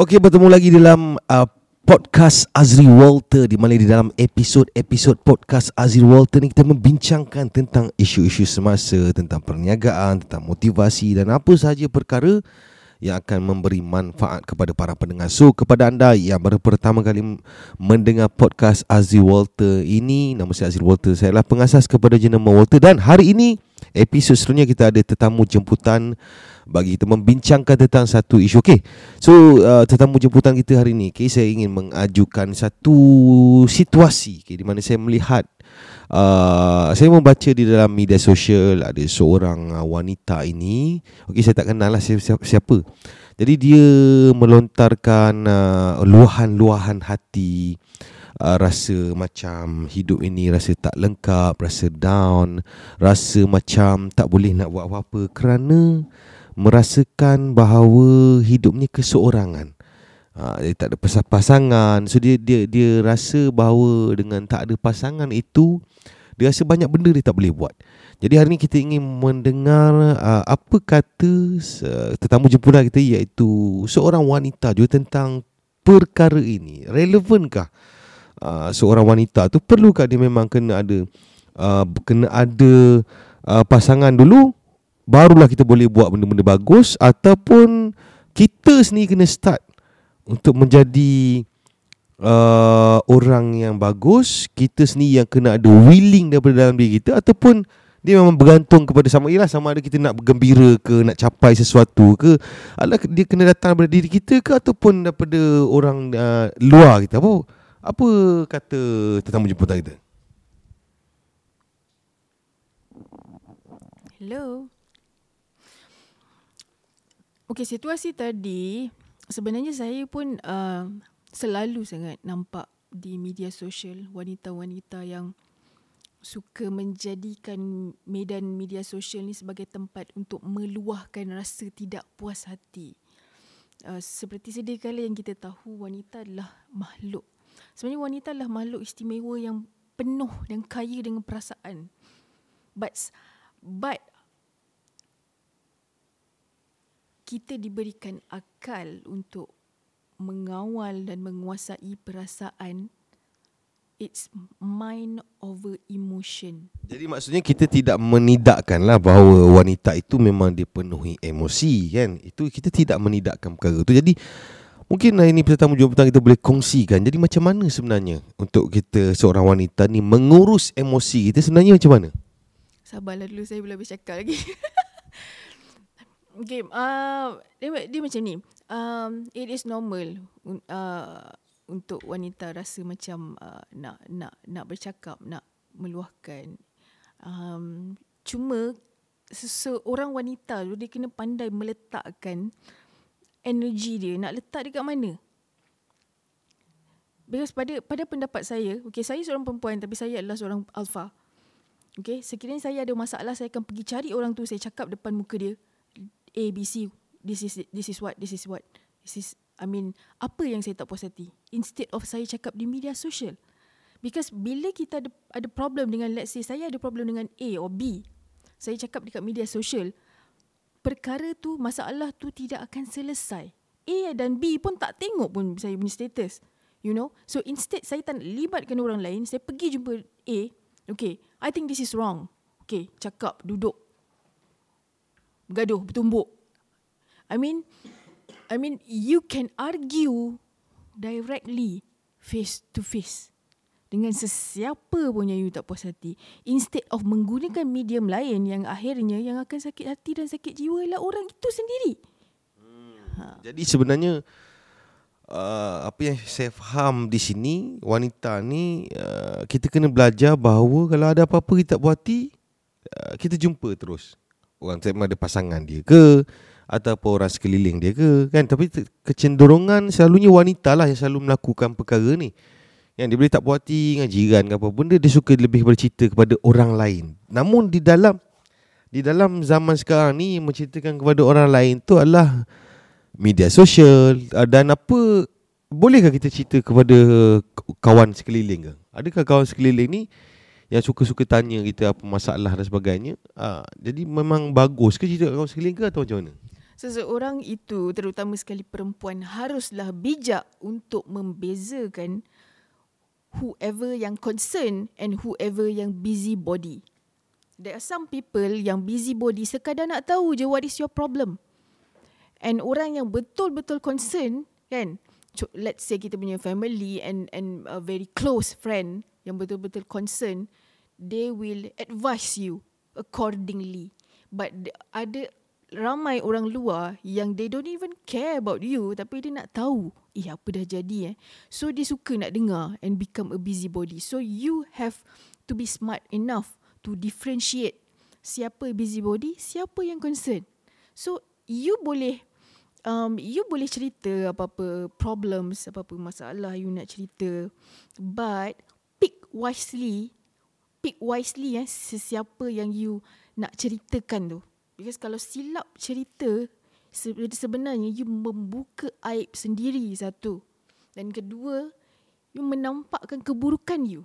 Okey, bertemu lagi dalam uh, podcast Azri Walter di mana di dalam episod-episod podcast Azri Walter ni kita membincangkan tentang isu-isu semasa, tentang perniagaan, tentang motivasi dan apa sahaja perkara yang akan memberi manfaat kepada para pendengar. So, kepada anda yang baru pertama kali mendengar podcast Azri Walter ini, nama saya Azri Walter. Saya adalah pengasas kepada jenama Walter dan hari ini episod seterusnya kita ada tetamu jemputan bagi kita membincangkan tentang satu isu. Okey. So uh, tetamu jemputan kita hari ini, okay, saya ingin mengajukan satu situasi okay, di mana saya melihat uh, saya membaca di dalam media sosial ada seorang uh, wanita ini. Okey, saya tak kenal lah siapa, siapa. Jadi dia melontarkan uh, luahan-luahan hati uh, rasa macam hidup ini rasa tak lengkap, rasa down, rasa macam tak boleh nak buat apa-apa kerana merasakan bahawa hidup ni keseorangan. Ha, dia tak ada pasangan So dia, dia dia rasa bahawa dengan tak ada pasangan itu Dia rasa banyak benda dia tak boleh buat. Jadi hari ni kita ingin mendengar uh, Apa kata uh, tetamu jemputan kita iaitu Seorang wanita juga tentang perkara ini. Relevankah uh, seorang wanita tu Perlukah dia memang kena ada uh, Kena ada uh, pasangan dulu barulah kita boleh buat benda-benda bagus ataupun kita sendiri kena start untuk menjadi uh, orang yang bagus kita sendiri yang kena ada willing daripada dalam diri kita ataupun dia memang bergantung kepada sama ialah sama ada kita nak bergembira ke nak capai sesuatu ke adalah dia kena datang daripada diri kita ke ataupun daripada orang uh, luar kita apa apa kata tetamu jemputan kita Hello Okey, situasi tadi sebenarnya saya pun uh, selalu sangat nampak di media sosial wanita-wanita yang suka menjadikan medan media sosial ni sebagai tempat untuk meluahkan rasa tidak puas hati. Uh, seperti sedia kala yang kita tahu wanita adalah makhluk. Sebenarnya wanita adalah makhluk istimewa yang penuh dan kaya dengan perasaan. But but kita diberikan akal untuk mengawal dan menguasai perasaan it's mind over emotion. Jadi maksudnya kita tidak menidakkanlah bahawa wanita itu memang dipenuhi emosi kan. Itu kita tidak menidakkan perkara itu. Jadi mungkin ini tetamu jawatan kita boleh kongsikan. Jadi macam mana sebenarnya untuk kita seorang wanita ni mengurus emosi kita sebenarnya macam mana? Sabarlah dulu saya belum bercakap lagi. Okay, uh, dia, dia macam ni. Um, it is normal uh, untuk wanita rasa macam uh, nak nak nak bercakap, nak meluahkan. Um, cuma seorang wanita tu dia kena pandai meletakkan energi dia nak letak dekat mana. Because pada pada pendapat saya, okay, saya seorang perempuan tapi saya adalah seorang alpha. Okay, sekiranya saya ada masalah, saya akan pergi cari orang tu, saya cakap depan muka dia. A B C this is this is what this is what this is I mean apa yang saya tak puas hati instead of saya cakap di media sosial because bila kita ada ada problem dengan let's say saya ada problem dengan A or B saya cakap dekat media sosial perkara tu masalah tu tidak akan selesai A dan B pun tak tengok pun saya punya status you know so instead saya tak libatkan orang lain saya pergi jumpa A okay I think this is wrong okay cakap duduk bergaduh, bertumbuk. I mean, I mean, you can argue directly, face to face. Dengan sesiapa pun yang you tak puas hati. Instead of menggunakan medium lain yang akhirnya yang akan sakit hati dan sakit jiwa ialah orang itu sendiri. Hmm. Ha. Jadi sebenarnya, uh, apa yang saya faham di sini, wanita ni, uh, kita kena belajar bahawa kalau ada apa-apa kita tak puas hati, uh, kita jumpa terus orang sama ada pasangan dia ke ataupun orang sekeliling dia ke kan tapi kecenderungan selalunya wanita lah yang selalu melakukan perkara ni yang dia boleh tak puas hati dengan jiran ke apa benda dia suka lebih bercerita kepada orang lain namun di dalam di dalam zaman sekarang ni menceritakan kepada orang lain tu adalah media sosial dan apa bolehkah kita cerita kepada kawan sekeliling ke adakah kawan sekeliling ni yang suka-suka tanya kita apa masalah dan sebagainya. Ha, jadi memang bagus ke cerita kawan sekeliling ke atau macam mana? seseorang itu terutama sekali perempuan haruslah bijak untuk membezakan whoever yang concern and whoever yang busy body. There are some people yang busy body sekadar nak tahu je what is your problem. And orang yang betul-betul concern kan, let's say kita punya family and and a very close friend yang betul-betul concern, they will advise you accordingly. But ada ramai orang luar yang they don't even care about you tapi dia nak tahu eh apa dah jadi eh? So dia suka nak dengar and become a busybody. So you have to be smart enough to differentiate siapa busybody siapa yang concern. So you boleh um you boleh cerita apa-apa problems apa-apa masalah you nak cerita but pick wisely pick wisely eh sesiapa yang you nak ceritakan tu. Because kalau silap cerita sebenarnya you membuka aib sendiri satu. Dan kedua, you menampakkan keburukan you.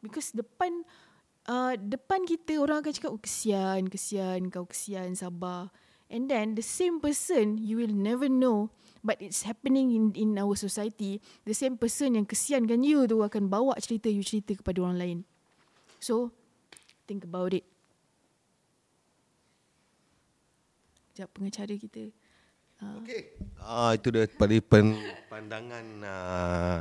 Because depan uh, depan kita orang akan cakap oh, kesian, kesian, kau kesian, sabar. And then the same person you will never know but it's happening in in our society. The same person yang kesiankan you tu akan bawa cerita you cerita kepada orang lain. So think about it. Sekejap pengacara kita. Uh. Okey. Ah itu dah pada pandangan uh,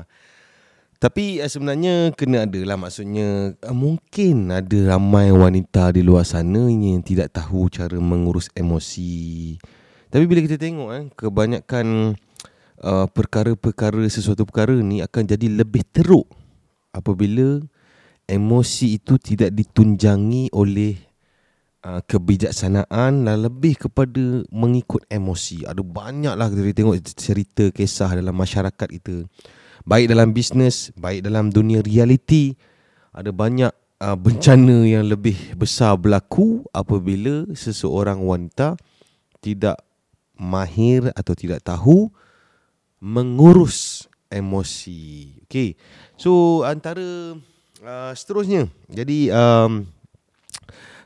tapi uh, sebenarnya kena ada lah maksudnya mungkin ada ramai wanita di luar sana yang tidak tahu cara mengurus emosi. Tapi bila kita tengok eh kebanyakan uh, perkara-perkara sesuatu perkara ni akan jadi lebih teruk apabila emosi itu tidak ditunjangi oleh uh, kebijaksanaan dan lebih kepada mengikut emosi. Ada banyaklah kita tengok cerita kisah dalam masyarakat kita. Baik dalam bisnes, baik dalam dunia realiti, ada banyak uh, bencana yang lebih besar berlaku apabila seseorang wanita tidak mahir atau tidak tahu mengurus emosi. Okay. So antara uh, seterusnya. Jadi um,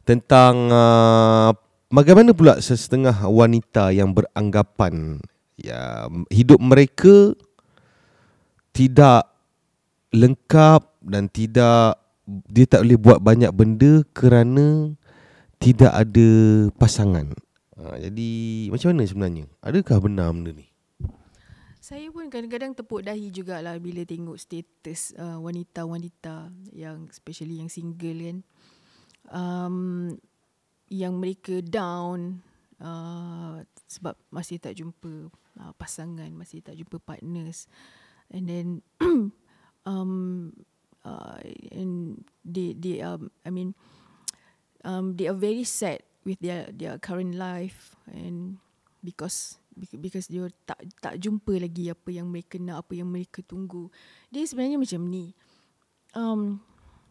tentang uh, bagaimana pula sesetengah wanita yang beranggapan ya hidup mereka tidak lengkap dan tidak dia tak boleh buat banyak benda kerana tidak ada pasangan. Ha, jadi macam mana sebenarnya? Adakah benar benda ni? Saya pun kadang-kadang tepuk dahi jugalah bila tengok status uh, wanita-wanita yang especially yang single kan um, yang mereka down uh, sebab masih tak jumpa uh, pasangan, masih tak jumpa partners, and then um, uh, and they they um, I mean um, they are very sad with their their current life. And because because dia tak tak jumpa lagi apa yang mereka nak apa yang mereka tunggu. Dia sebenarnya macam ni. Um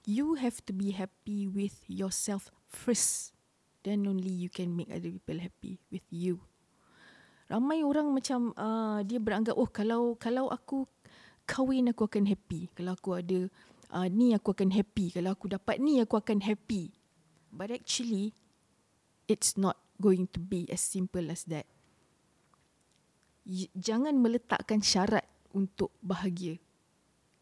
you have to be happy with yourself first. Then only you can make other people happy with you. Ramai orang macam uh, dia beranggap oh kalau kalau aku kahwin aku akan happy. Kalau aku ada uh, ni aku akan happy. Kalau aku dapat ni aku akan happy. But actually it's not going to be as simple as that. Jangan meletakkan syarat untuk bahagia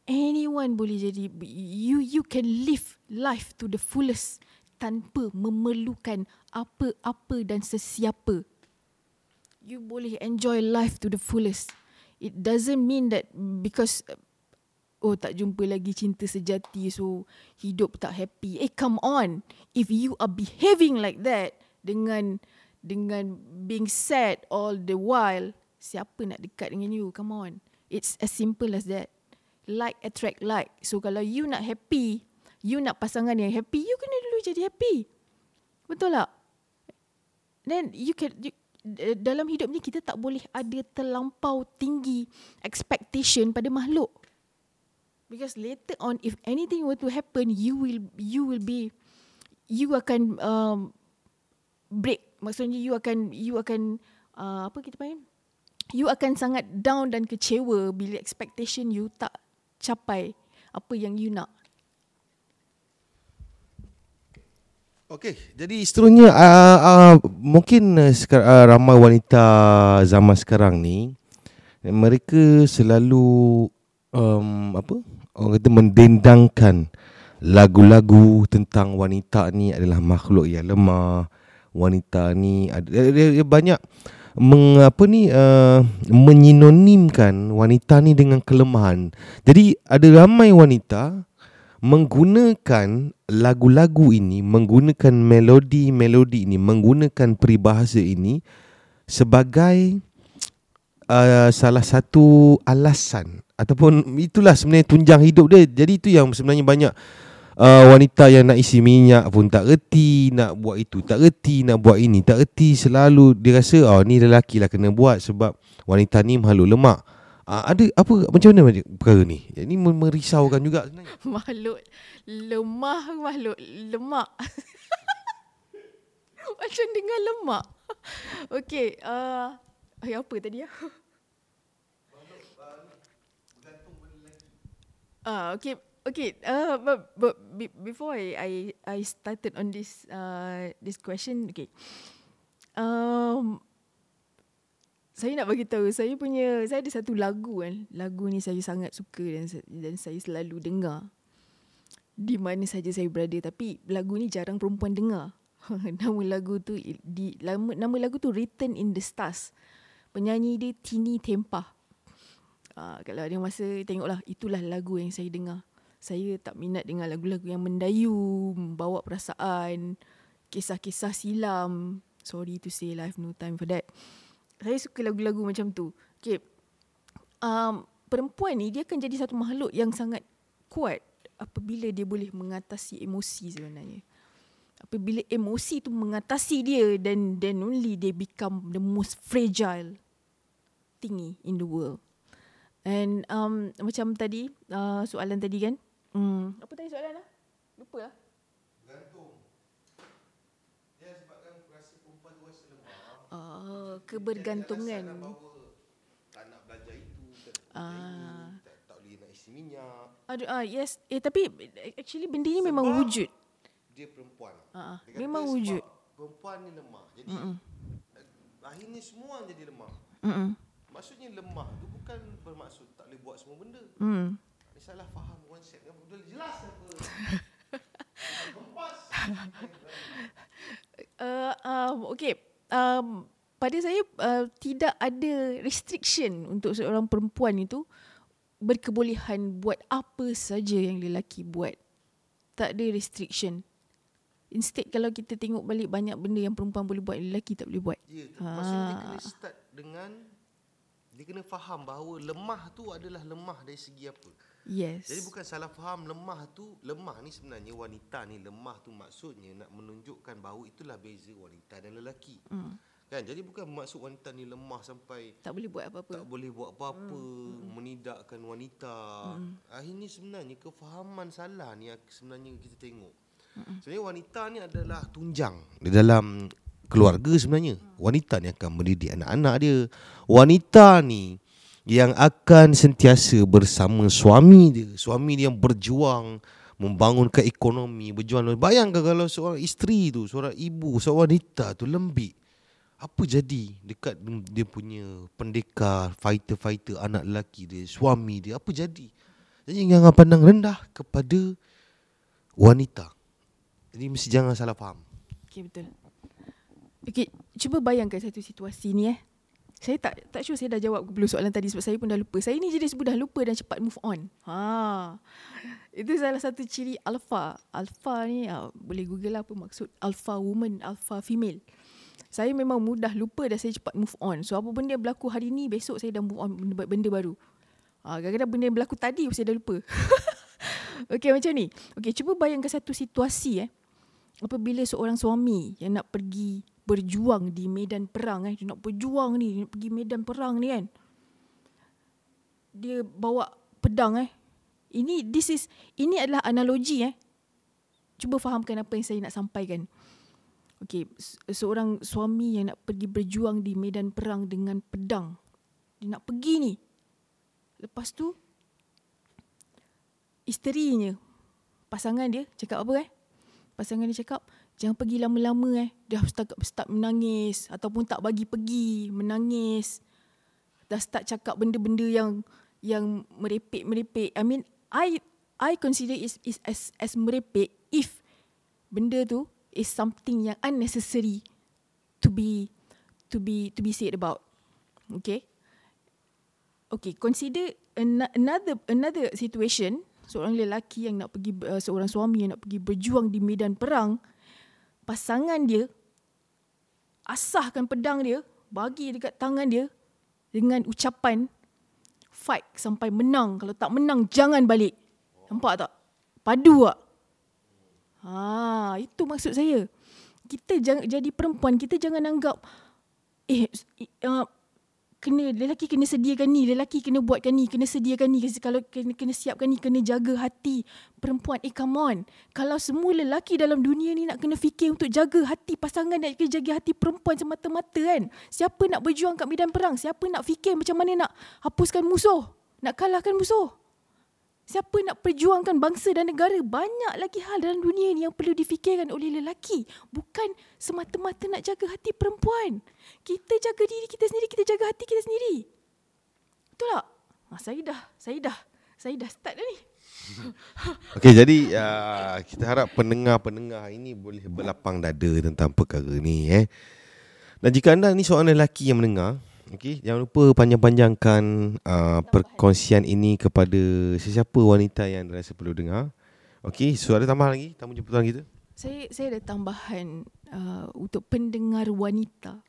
anyone boleh jadi you you can live life to the fullest tanpa memerlukan apa-apa dan sesiapa. You boleh enjoy life to the fullest. It doesn't mean that because oh tak jumpa lagi cinta sejati so hidup tak happy. Eh come on. If you are behaving like that dengan dengan being sad all the while siapa nak dekat dengan you? Come on. It's as simple as that like attract like. So kalau you nak happy, you nak pasangan yang happy, you kena dulu jadi happy. Betul tak? Then you can you, eh, dalam hidup ni kita tak boleh ada terlampau tinggi expectation pada makhluk. Because later on if anything were to happen, you will you will be you akan um, break. Maksudnya you akan you akan uh, apa kita panggil? You akan sangat down dan kecewa bila expectation you tak capai apa yang you nak. Okey, jadi seterusnya uh, uh, mungkin uh, sekar- uh, ramai wanita zaman sekarang ni mereka selalu um, apa? Orang kata mendendangkan lagu-lagu tentang wanita ni adalah makhluk yang lemah. Wanita ni ada dia, dia, dia banyak meng, apa ni uh, menyinonimkan wanita ni dengan kelemahan. Jadi ada ramai wanita menggunakan lagu-lagu ini, menggunakan melodi-melodi ini, menggunakan peribahasa ini sebagai uh, salah satu alasan ataupun itulah sebenarnya tunjang hidup dia. Jadi itu yang sebenarnya banyak uh, wanita yang nak isi minyak pun tak reti, nak buat itu tak reti, nak buat ini tak reti, selalu dia rasa oh ni lelaki lah kena buat sebab wanita ni makhluk lemak. Uh, ada apa macam mana perkara ni? Ini merisaukan juga sebenarnya. Makhluk lemah makhluk lemak. Macam dengar lemak. Okey, uh, ay, apa tadi ya? Ah, okay, okay. Uh, but, but before I I I started on this uh this question, okay. Um, saya nak bagi tahu saya punya saya ada satu lagu kan. Lagu ni saya sangat suka dan dan saya selalu dengar. Di mana saja saya berada tapi lagu ni jarang perempuan dengar. nama lagu tu di nama, lagu tu Written in the Stars. Penyanyi dia Tini Tempah. Uh, kalau ada masa tengoklah itulah lagu yang saya dengar. Saya tak minat dengan lagu-lagu yang mendayu, membawa perasaan, kisah-kisah silam. Sorry to say I have no time for that. Saya suka lagu-lagu macam tu. Okay. Um, perempuan ni dia akan jadi satu makhluk yang sangat kuat apabila dia boleh mengatasi emosi sebenarnya. Apabila emosi tu mengatasi dia then then only they become the most fragile thingy in the world. And um, macam tadi, uh, soalan tadi kan. Hmm. Apa tadi soalan lah? Lupa lah. Gantung. Dia sebabkan rasa perempuan tu rasa lemah. Uh, kebergantungan. Tak nak belajar itu. Ah. Tak, boleh nak isi minyak. Aduh, ah, yes. Eh, tapi actually benda ni memang wujud. Dia perempuan. Uh, memang wujud. Perempuan ni lemah. Jadi, Mm-mm. akhirnya semua jadi lemah. Mm-mm. Maksudnya lemah tu bukan bermaksud tak boleh buat semua benda. Hmm. Salah faham konsep. Betul jelas apa. uh, um, okay. Um, pada saya uh, tidak ada restriction untuk seorang perempuan itu berkebolehan buat apa saja yang lelaki buat. Tak ada restriction. Instead kalau kita tengok balik banyak benda yang perempuan boleh buat, lelaki tak boleh buat. Ya, ha. maksudnya kena start dengan dia kena faham bahawa lemah tu adalah lemah dari segi apa. Yes. Jadi bukan salah faham lemah tu, lemah ni sebenarnya wanita ni lemah tu maksudnya nak menunjukkan bahawa itulah beza wanita dan lelaki. Mm. Kan? Jadi bukan maksud wanita ni lemah sampai tak boleh buat apa-apa. Tak boleh buat apa-apa, mm. menidakkan wanita. Mm. Ah ini sebenarnya kefahaman salah ni sebenarnya kita tengok. Mm. Sebenarnya wanita ni adalah tunjang di dalam keluarga sebenarnya. Wanita ni akan mendidik anak-anak dia. Wanita ni yang akan sentiasa bersama suami dia. Suami dia yang berjuang membangunkan ekonomi, berjuang. Bayangkan kalau seorang isteri tu, seorang ibu, seorang wanita tu lembik. Apa jadi dekat dia punya pendekar, fighter-fighter anak lelaki dia, suami dia, apa jadi? Jadi jangan pandang rendah kepada wanita. Jadi mesti jangan salah faham. Okay, betul. Okay, cuba bayangkan satu situasi ni eh. Saya tak tak sure saya dah jawab ke soalan tadi sebab saya pun dah lupa. Saya ni jadi mudah lupa dan cepat move on. Ha. Itu salah satu ciri alpha. Alpha ni uh, boleh google lah apa maksud alpha woman, alpha female. Saya memang mudah lupa dan saya cepat move on. So apa benda yang berlaku hari ni besok saya dah move on benda, benda baru. Ha, kadang-kadang benda yang berlaku tadi saya dah lupa. okay macam ni. Okay cuba bayangkan satu situasi eh. Apabila seorang suami yang nak pergi berjuang di medan perang eh. Dia nak berjuang ni dia nak pergi medan perang ni kan. Dia bawa pedang eh. Ini this is ini adalah analogi eh. Cuba fahamkan apa yang saya nak sampaikan. Okey seorang suami yang nak pergi berjuang di medan perang dengan pedang. Dia nak pergi ni. Lepas tu isterinya pasangan dia cakap apa eh? Pasangan dia cakap Jangan pergi lama-lama eh. Dah start, start menangis. Ataupun tak bagi pergi. Menangis. Dah start cakap benda-benda yang yang merepek-merepek. I mean, I I consider is is as as merepek if benda tu is something yang unnecessary to be to be to be said about. Okay. Okay, consider an- another another situation seorang lelaki yang nak pergi uh, seorang suami yang nak pergi berjuang di medan perang pasangan dia asahkan pedang dia bagi dekat tangan dia dengan ucapan fight sampai menang. Kalau tak menang jangan balik. Nampak tak? Padu tak? Ha itu maksud saya. Kita jangan jadi perempuan kita jangan anggap eh uh, kena lelaki kena sediakan ni lelaki kena buatkan ni kena sediakan ni kalau kena kena siapkan ni kena jaga hati perempuan. Eh come on. Kalau semua lelaki dalam dunia ni nak kena fikir untuk jaga hati pasangan nak kena jaga hati perempuan semata-mata kan? Siapa nak berjuang kat medan perang? Siapa nak fikir macam mana nak hapuskan musuh? Nak kalahkan musuh Siapa nak perjuangkan bangsa dan negara? Banyak lagi hal dalam dunia ni yang perlu difikirkan oleh lelaki. Bukan semata-mata nak jaga hati perempuan. Kita jaga diri kita sendiri, kita jaga hati kita sendiri. Betul tak? Ah, saya dah, saya dah, saya dah start dah ni. Okey, jadi uh, kita harap pendengar-pendengar ini boleh berlapang dada tentang perkara ni. Eh. Dan jika anda ni seorang lelaki yang mendengar, Okey, jangan lupa panjang-panjangkan uh, perkongsian ini kepada sesiapa wanita yang rasa perlu dengar. Okey, suara tambah lagi tamu jemputan kita. Saya saya ada tambahan uh, untuk pendengar wanita.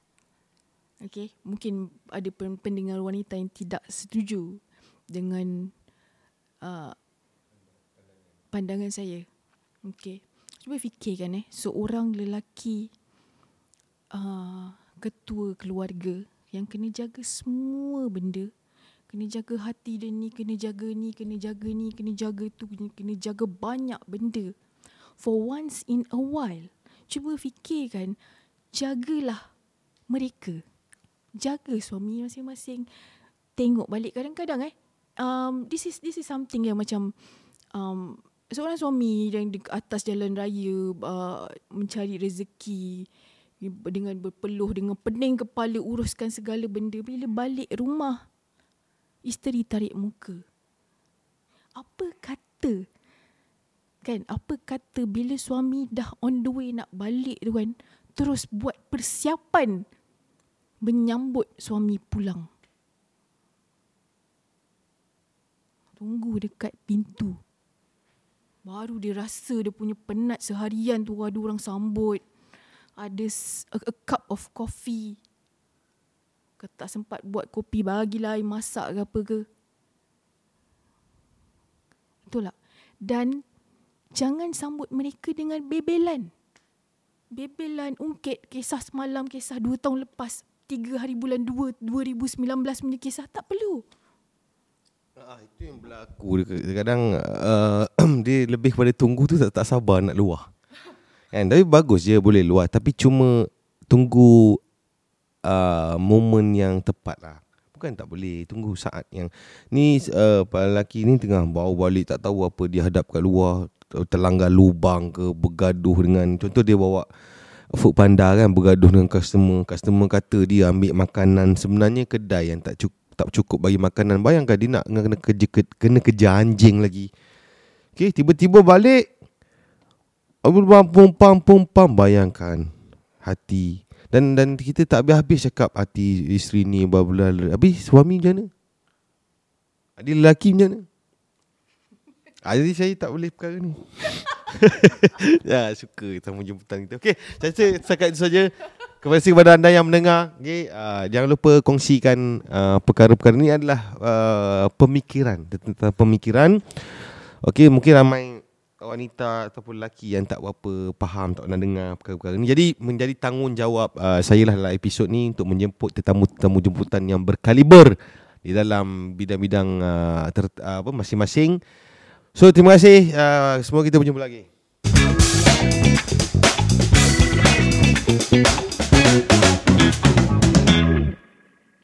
Okey, mungkin ada pendengar wanita yang tidak setuju dengan uh, pandangan saya. Okey. Cuba fikirkan eh, seorang lelaki uh, ketua keluarga yang kena jaga semua benda. Kena jaga hati dia ni, kena jaga ni, kena jaga ni, kena jaga tu, kena jaga banyak benda. For once in a while, cuba fikirkan, jagalah mereka. Jaga suami masing-masing. Tengok balik kadang-kadang eh. Um, this is this is something yang macam um, seorang suami yang di atas jalan raya uh, mencari rezeki dengan berpeluh dengan pening kepala uruskan segala benda. Bila balik rumah isteri tarik muka. Apa kata kan apa kata bila suami dah on the way nak balik tu kan terus buat persiapan menyambut suami pulang? Tunggu dekat pintu. Baru dia rasa dia punya penat seharian tu ada orang sambut ada a, a cup of coffee. Kau tak sempat buat kopi bagilah air masak ke apa ke. Betul tak? Dan jangan sambut mereka dengan bebelan. Bebelan ungkit kisah semalam, kisah dua tahun lepas. Tiga hari bulan dua, 2019 punya kisah. Tak perlu. Ah, itu yang berlaku. Kadang-kadang uh, dia lebih kepada tunggu tu tak, tak sabar nak luah. Kan? Tapi bagus je boleh luar. Tapi cuma tunggu uh, moment yang tepat lah. Bukan tak boleh tunggu saat yang ni uh, lelaki ni tengah bawa balik tak tahu apa dia hadap kat luar terlanggar lubang ke bergaduh dengan contoh dia bawa food panda kan bergaduh dengan customer. Customer kata dia ambil makanan sebenarnya kedai yang tak cukup tak cukup bagi makanan. Bayangkan dia nak kena kerja kena kerja anjing lagi. Okey tiba-tiba balik pum pam pum pam bayangkan hati dan dan kita tak habis-habis cakap hati isteri ni bla habis suami macam mana adik lelaki macam mana ah, jadi saya tak boleh perkara ni ya suka tamu jemputan kita okey saya rasa setakat itu saja Terima kasih kepada anda yang mendengar okay, uh, Jangan lupa kongsikan uh, Perkara-perkara ini adalah uh, Pemikiran Tentang pemikiran Okey, mungkin ramai wanita ataupun lelaki yang tak berapa faham tak pernah dengar perkara-perkara ni. Jadi menjadi tanggungjawab uh, saya lah dalam episod ni untuk menjemput tetamu-tetamu jemputan yang berkaliber di dalam bidang-bidang uh, ter, uh, apa masing-masing. So terima kasih uh, semua kita berjumpa lagi.